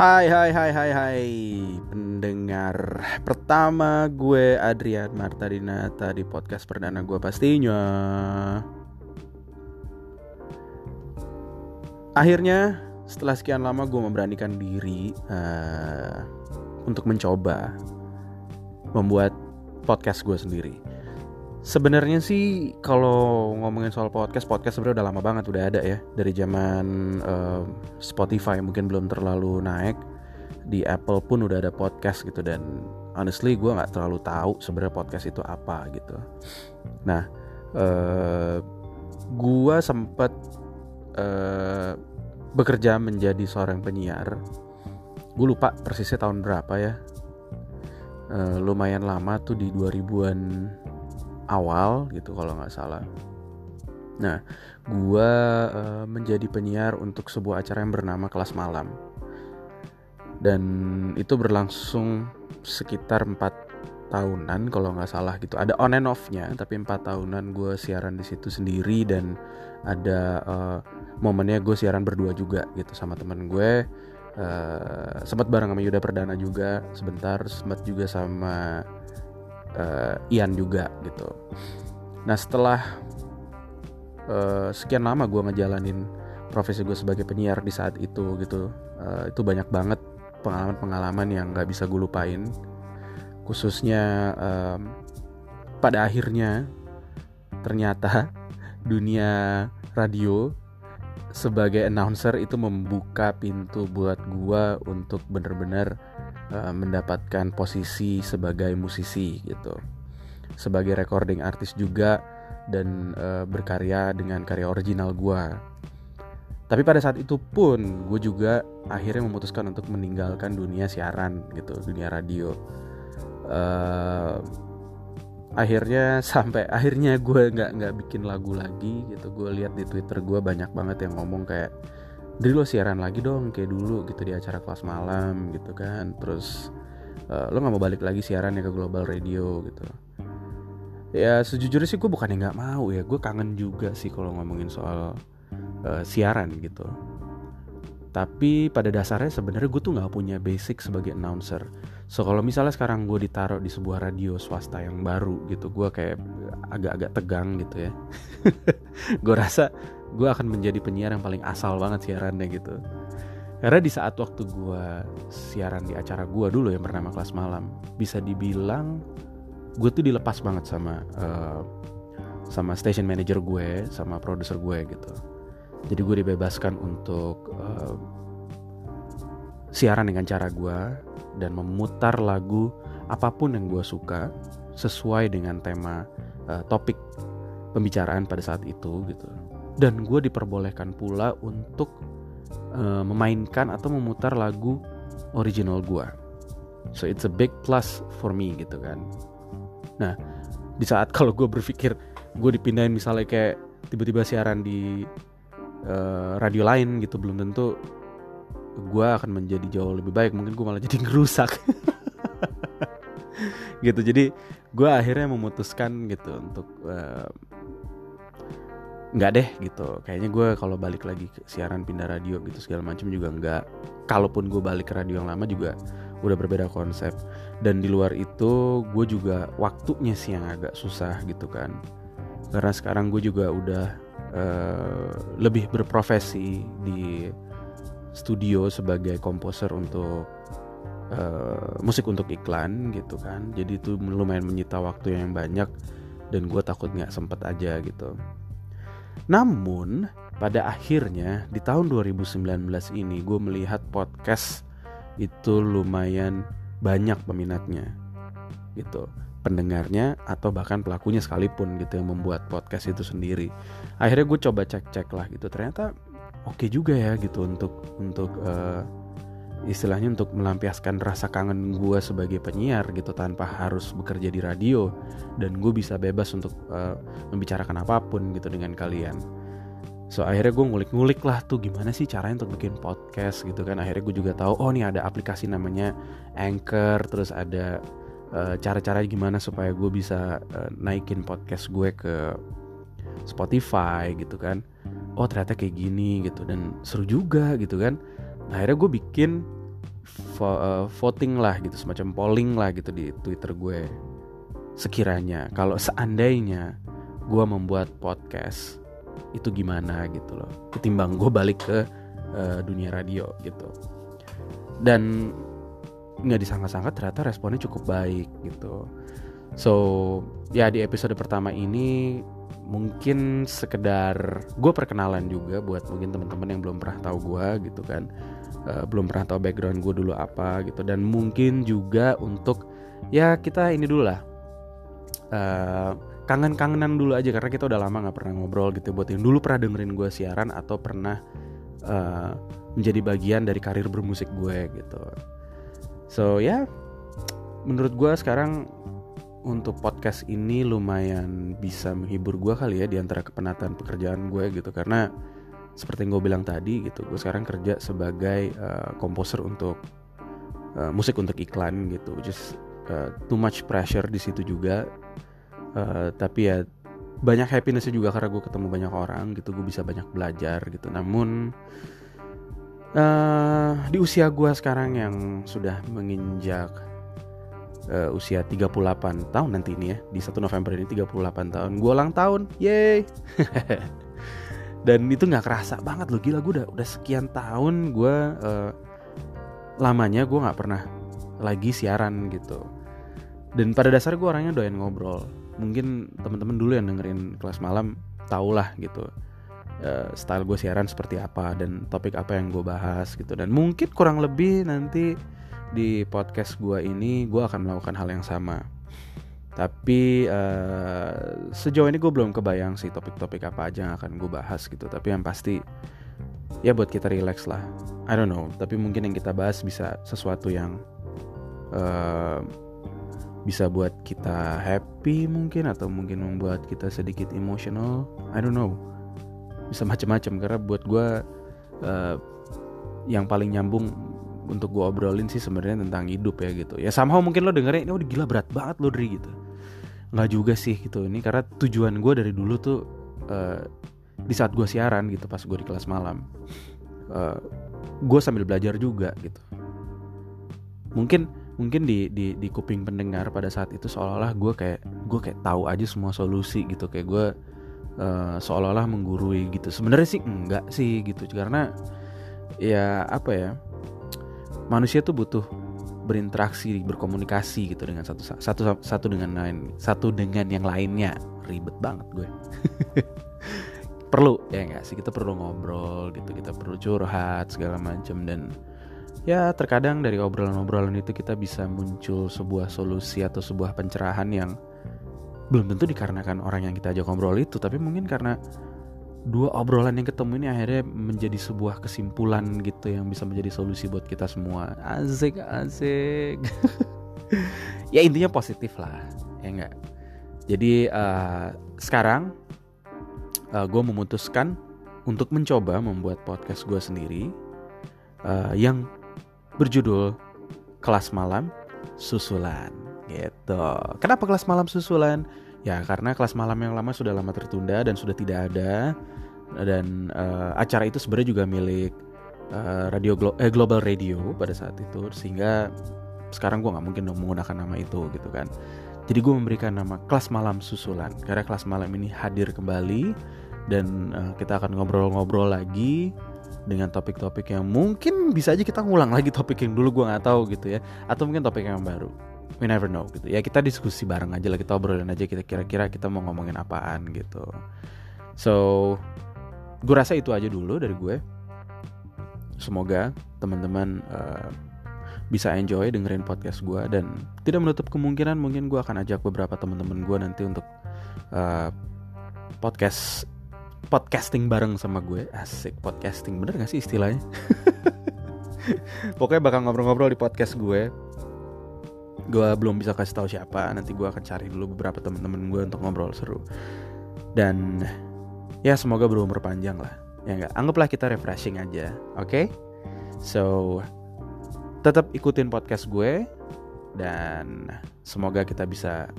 Hai hai hai hai hai. Pendengar pertama gue Adrian Marta Dinata di podcast perdana gue pastinya. Akhirnya setelah sekian lama gue memberanikan diri uh, Untuk mencoba Membuat podcast gue sendiri Sebenarnya sih kalau ngomongin soal podcast, podcast sebenarnya udah lama banget udah ada ya dari zaman uh, Spotify mungkin belum terlalu naik di Apple pun udah ada podcast gitu dan honestly gue nggak terlalu tahu sebenarnya podcast itu apa gitu. Nah, uh, gue sempet uh, bekerja menjadi seorang penyiar. Gue lupa persisnya tahun berapa ya. Uh, lumayan lama tuh di 2000-an awal gitu kalau nggak salah. Nah, gue uh, menjadi penyiar untuk sebuah acara yang bernama Kelas Malam. Dan itu berlangsung sekitar empat tahunan kalau nggak salah gitu. Ada on and off-nya, tapi empat tahunan gue siaran di situ sendiri dan ada uh, momennya gue siaran berdua juga gitu sama temen gue. Uh, sempat bareng sama Yuda Perdana juga sebentar, sempat juga sama uh, Ian juga gitu. Nah setelah uh, sekian lama gue ngejalanin profesi gue sebagai penyiar di saat itu gitu, uh, itu banyak banget pengalaman-pengalaman yang gak bisa gue lupain. Khususnya um, pada akhirnya ternyata dunia radio sebagai announcer itu membuka pintu buat gua untuk bener-bener uh, mendapatkan posisi sebagai musisi gitu. Sebagai recording artis juga dan uh, berkarya dengan karya original gua. Tapi pada saat itu pun gue juga akhirnya memutuskan untuk meninggalkan dunia siaran gitu dunia radio. Uh, akhirnya sampai akhirnya gue nggak nggak bikin lagu lagi gitu. Gue lihat di twitter gue banyak banget yang ngomong kayak dari lo siaran lagi dong kayak dulu gitu di acara kelas malam gitu kan. Terus uh, lo nggak mau balik lagi siaran ya ke global radio gitu. Ya sejujurnya sih gue bukan yang nggak mau ya. Gue kangen juga sih kalau ngomongin soal uh, siaran gitu. Tapi pada dasarnya sebenarnya gue tuh nggak punya basic sebagai announcer. So kalau misalnya sekarang gue ditaruh di sebuah radio swasta yang baru gitu, gue kayak agak-agak tegang gitu ya. gue rasa gue akan menjadi penyiar yang paling asal banget siarannya gitu. Karena di saat waktu gue siaran di acara gue dulu yang bernama kelas malam, bisa dibilang gue tuh dilepas banget sama uh, sama station manager gue, sama produser gue gitu. Jadi gue dibebaskan untuk uh, siaran dengan cara gue dan memutar lagu apa pun yang gue suka sesuai dengan tema uh, topik pembicaraan pada saat itu gitu dan gue diperbolehkan pula untuk uh, memainkan atau memutar lagu original gue so it's a big plus for me gitu kan. Nah di saat kalau gue berpikir gue dipindahin misalnya kayak tiba-tiba siaran di uh, radio lain gitu belum tentu gue akan menjadi jauh lebih baik. Mungkin gue malah jadi ngerusak. Gitu. Jadi gue akhirnya memutuskan gitu untuk uh, nggak deh gitu. Kayaknya gue kalau balik lagi ke siaran pindah radio gitu segala macam juga nggak. Kalaupun gue balik ke radio yang lama juga udah berbeda konsep. Dan di luar itu gue juga waktunya sih yang agak susah gitu kan. Karena sekarang gue juga udah uh, lebih berprofesi di studio sebagai komposer untuk uh, musik untuk iklan gitu kan. Jadi itu lumayan menyita waktu yang banyak dan gue takut nggak sempet aja gitu namun pada akhirnya di tahun 2019 ini gue melihat podcast itu lumayan banyak peminatnya gitu. Pendengarnya atau bahkan pelakunya sekalipun gitu yang membuat podcast itu sendiri. Akhirnya gue coba cek-cek lah gitu. Ternyata oke okay juga ya gitu untuk untuk uh, istilahnya untuk melampiaskan rasa kangen gue sebagai penyiar gitu tanpa harus bekerja di radio dan gue bisa bebas untuk uh, membicarakan apa pun gitu dengan kalian. So akhirnya gue ngulik-ngulik lah tuh gimana sih caranya untuk bikin podcast gitu kan. Akhirnya gue juga tahu oh nih ada aplikasi namanya Anchor terus ada uh, cara-cara gimana supaya gue bisa uh, naikin podcast gue ke Spotify gitu kan oh ternyata kayak gini gitu dan seru juga gitu kan akhirnya gue bikin vo uh, voting lah gitu semacam polling lah gitu di Twitter gue sekiranya. Kalau seandainya gue membuat podcast itu gimana gitu loh. Ketimbang gue balik ke uh, dunia radio gitu. Dan nggak disangka-sangka ternyata responnya cukup baik gitu so ya di episode pertama ini mungkin sekedar gue perkenalan juga buat mungkin teman-teman yang belum pernah tahu gue gitu kan. Uh, belum pernah tahu background gue dulu apa gitu. Dan mungkin juga untuk ya kita ini dulu lah. Uh, kangen-kangenan dulu aja karena kita udah lama nggak pernah ngobrol gitu buat yang dulu pernah dengerin gue siaran atau pernah uh, menjadi bagian dari karir bermusik gue gitu. So ya yeah, menurut gue sekarang untuk podcast ini lumayan bisa menghibur gue kali ya di antara kepenatan pekerjaan gue gitu. Karena seperti yang gue bilang tadi gitu gue sekarang kerja sebagai uh, komposer untuk uh, musik untuk iklan gitu just uh, too much pressure di situ juga. Uh, tapi ya banyak happinessnya juga karena gue ketemu banyak orang gitu gue bisa banyak belajar gitu. Namun uh, di usia gue sekarang yang sudah menginjak uh, usia 38 tahun nanti ini ya. Di 1 November ini 38 tahun. Gue ulang tahun. Yeay dan itu nggak kerasa banget loh. Gila gue udah udah sekian tahun gue uh, lamanya gue nggak pernah lagi siaran gitu. Dan pada dasar gue orangnya doyan ngobrol. Mungkin teman-teman dulu yang dengerin kelas malam tau lah gitu uh, style gue siaran seperti apa dan topik apa yang gue bahas gitu. Dan mungkin kurang lebih nanti di podcast gue ini gue akan melakukan hal yang sama. Tapi uh, sejauh ini gue belum kebayang sih topik-topik apa aja yang akan gue bahas gitu. Tapi yang pasti ya buat kita relax lah. I don't know tapi mungkin yang kita bahas bisa sesuatu yang uh, bisa buat kita happy mungkin atau mungkin membuat kita sedikit emotional. I don't know. Bisa macam-macam karena buat gue uh, yang paling nyambung untuk gue obrolin sih sebenarnya tentang hidup ya gitu. Ya somehow mungkin lo dengerin ini udah gila berat banget lo dari gitu. Nggak juga sih gitu. Ini karena tujuan gue dari dulu tuh uh, di saat gue siaran gitu pas gue di kelas malam uh, eh, gue sambil belajar juga gitu. Mungkin mungkin di di di kuping pendengar pada saat itu seolah-olah gue kayak gue kayak tahu aja semua solusi gitu. Kayak gue uh, seolah-olah menggurui gitu. Sebenarnya sih enggak sih gitu. Karena ya apa ya manusia tuh butuh berinteraksi berkomunikasi gitu dengan satu satu satu dengan lain satu dengan yang lainnya. Ribet banget gue. Perlu ya enggak sih? Kita perlu ngobrol gitu kita perlu curhat segala macam dan ya terkadang dari obrolan-obrolan itu kita bisa muncul sebuah solusi atau sebuah pencerahan yang belum tentu dikarenakan orang yang kita ajak ngobrol itu. Tapi mungkin karena dua obrolan yang ketemu ini akhirnya menjadi sebuah kesimpulan gitu yang bisa menjadi solusi buat kita semua. Asik asik. Ya intinya positif lah ya enggak? Jadi uh, sekarang uh, gue memutuskan untuk mencoba membuat podcast gue sendiri uh, yang berjudul kelas malam susulan gitu. Kenapa kelas malam susulan Ya karena kelas malam yang lama sudah lama tertunda dan sudah tidak ada. Dan uh, acara itu sebenarnya juga milik uh, radio Glo eh, Global Radio pada saat itu. Sehingga sekarang gue nggak mungkin menggunakan nama itu gitu kan. Jadi gue memberikan nama kelas malam susulan. Karena kelas malam ini hadir kembali dan uh, kita akan ngobrol-ngobrol lagi dengan topik-topik yang mungkin bisa aja kita ngulang lagi topik yang dulu gue nggak tahu gitu ya. Atau mungkin topik yang baru we never know gitu. Ya kita diskusi bareng aja lah kita obrolin aja kita kira-kira kita mau ngomongin apaan gitu. So gue rasa itu aja dulu dari gue. Semoga teman-teman uh, bisa enjoy dengerin podcast gue dan tidak menutup kemungkinan mungkin gue akan ajak beberapa teman-teman gue nanti untuk uh, podcast podcasting bareng sama gue. Asik podcasting. Bener gak sih istilahnya? Pokoknya bakal ngobrol-ngobrol di podcast gue gue belum bisa kasih tahu siapa. Nanti gue akan cari dulu beberapa teman-teman gue untuk ngobrol seru. Dan ya semoga berumur panjang lah. Ya nggak? Anggaplah kita refreshing aja oke? Okay? so tetap ikutin podcast gue dan semoga kita bisa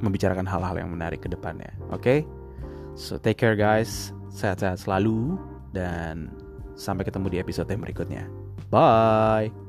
membicarakan hal-hal yang menarik ke depannya oke? Okay? so take care guys. Sehat-sehat selalu dan sampai ketemu di episode yang berikutnya. Bye